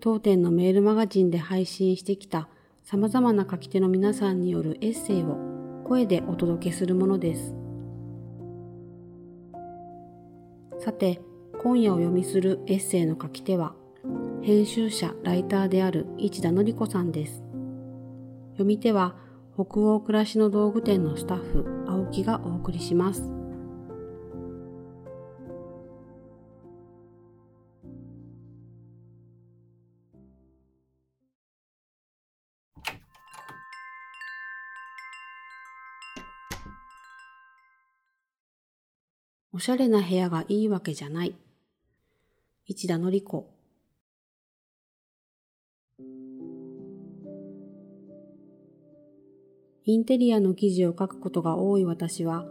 当店のメールマガジンで配信してきた様々な書き手の皆さんによるエッセイを声でお届けするものです。さて、今夜お読みするエッセイの書き手は、編集者、ライターである市田の子さんです。読み手は、北欧暮らしの道具店のスタッフ、青木がお送りします。おしゃれな部屋がいいわけじゃない。市田のり子。インテリアの記事を書くことが多い私は、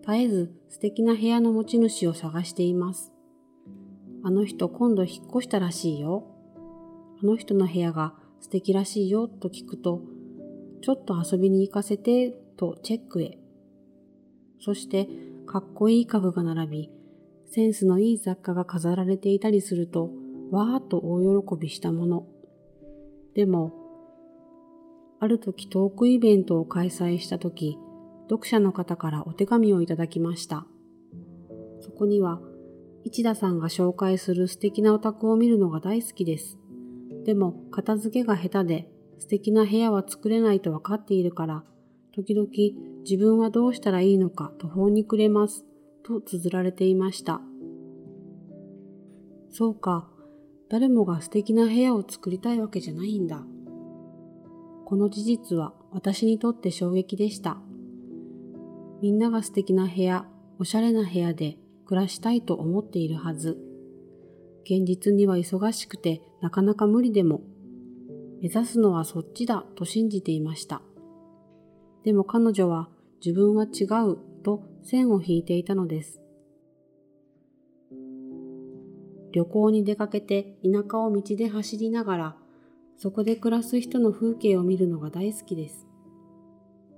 絶えず素敵な部屋の持ち主を探しています。あの人今度引っ越したらしいよ。あの人の部屋が素敵らしいよと聞くと、ちょっと遊びに行かせてとチェックへ。そしてかっこいい家具が並び、センスのいい雑貨が飾られていたりすると、わーっと大喜びしたもの。でも、ある時トークイベントを開催した時、読者の方からお手紙をいただきました。そこには、市田さんが紹介する素敵なお宅を見るのが大好きです。でも、片付けが下手で、素敵な部屋は作れないと分かっているから、時々自分はどうしたらいいのか途方に暮れます、と綴られていました。そうか、誰もが素敵な部屋を作りたいわけじゃないんだ。この事実は私にとって衝撃でした。みんなが素敵な部屋、おしゃれな部屋で暮らしたいと思っているはず。現実には忙しくてなかなか無理でも、目指すのはそっちだと信じていました。でも彼女は自分は違うと線を引いていたのです。旅行に出かけて田舎を道で走りながら、そこで暮らす人の風景を見るのが大好きです。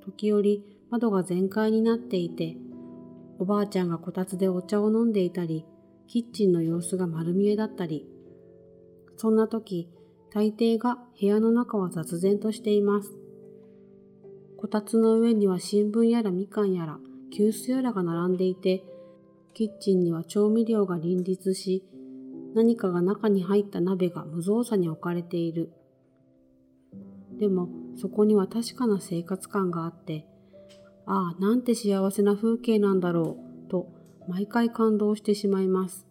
時折窓が全開になっていて、おばあちゃんがこたつでお茶を飲んでいたり、キッチンの様子が丸見えだったり、そんな時、大抵が部屋の中は雑然としています。こたつの上には新聞やらみかんやら急須やらが並んでいて、キッチンには調味料が林立し、何かが中に入った鍋が無造作に置かれている。でもそこには確かな生活感があって、ああ、なんて幸せな風景なんだろう、と毎回感動してしまいます。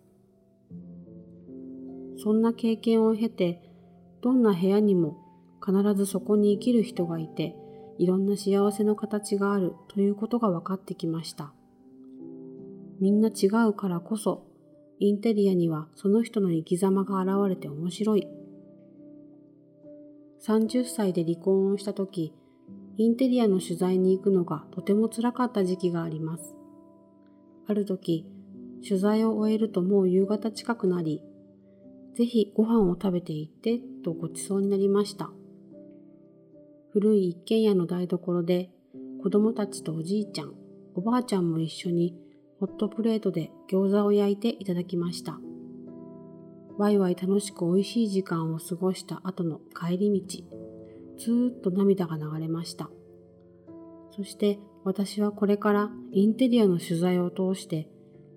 そんな経験を経て、どんな部屋にも必ずそこに生きる人がいて、いろんな幸せの形があるということが分かってきました。みんな違うからこそ、インテリアにはその人の生き様が現れて面白い。30歳で離婚をした時、インテリアの取材に行くのがとても辛かった時期があります。ある時、取材を終えるともう夕方近くなり、ぜひご飯を食べていってとごちそうになりました。古い一軒家の台所で子供たちとおじいちゃん、おばあちゃんも一緒にホットプレートで餃子を焼いていただきました。ワイワイ楽しく美味しい時間を過ごした後の帰り道、ずーっと涙が流れました。そして私はこれからインテリアの取材を通して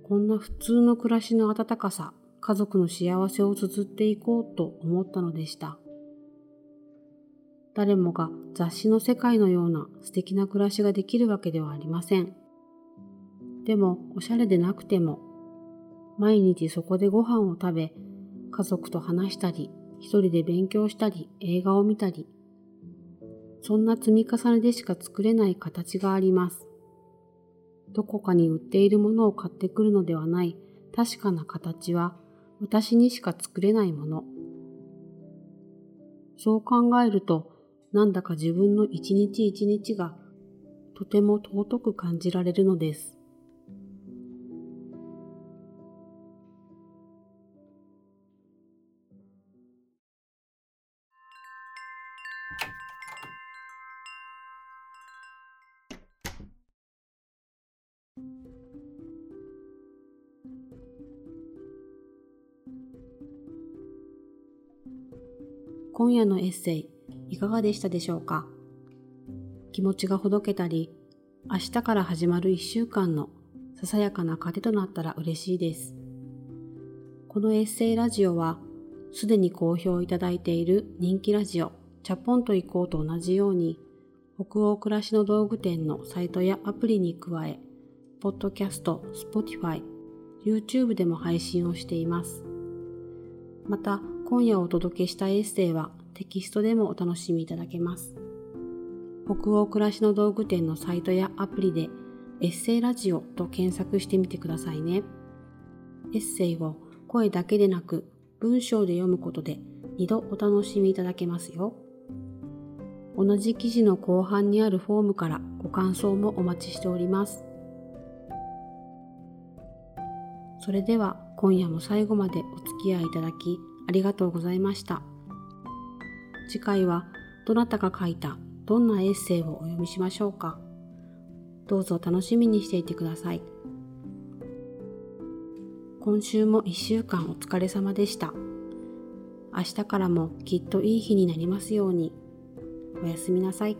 こんな普通の暮らしの温かさ、家族の幸せを綴っていこうと思ったのでした。誰もが雑誌の世界のような素敵な暮らしができるわけではありません。でも、おしゃれでなくても、毎日そこでご飯を食べ、家族と話したり、一人で勉強したり、映画を見たり、そんな積み重ねでしか作れない形があります。どこかに売っているものを買ってくるのではない確かな形は私にしか作れないもの。そう考えると、なんだか自分の一日一日がとても尊く感じられるのです。今夜のエッセイいかがでしたでしょうか？気持ちがほどけたり、明日から始まる一週間のささやかな糧となったら嬉しいです。このエッセイラジオは、すでに好評いただいている人気ラジオ、チャポンと行こうと同じように、北欧暮らしの道具店のサイトやアプリに加え、ポッドキャスト、 Spotify、YouTube でも配信をしています。また、今夜お届けしたエッセイはテキストでもお楽しみいただけます。北欧暮らしの道具店のサイトやアプリでエッセイラジオと検索してみてくださいね。エッセイを声だけでなく文章で読むことで2度お楽しみいただけますよ。同じ記事の後半にあるフォームからご感想もお待ちしております。それでは今夜も最後までお付き合いいただきありがとうございました。次回はどなたが書いたどんなエッセイをお読みしましょうか。どうぞ楽しみにしていてください。今週も1週間お疲れ様でした。明日からもきっといい日になりますように。おやすみなさい。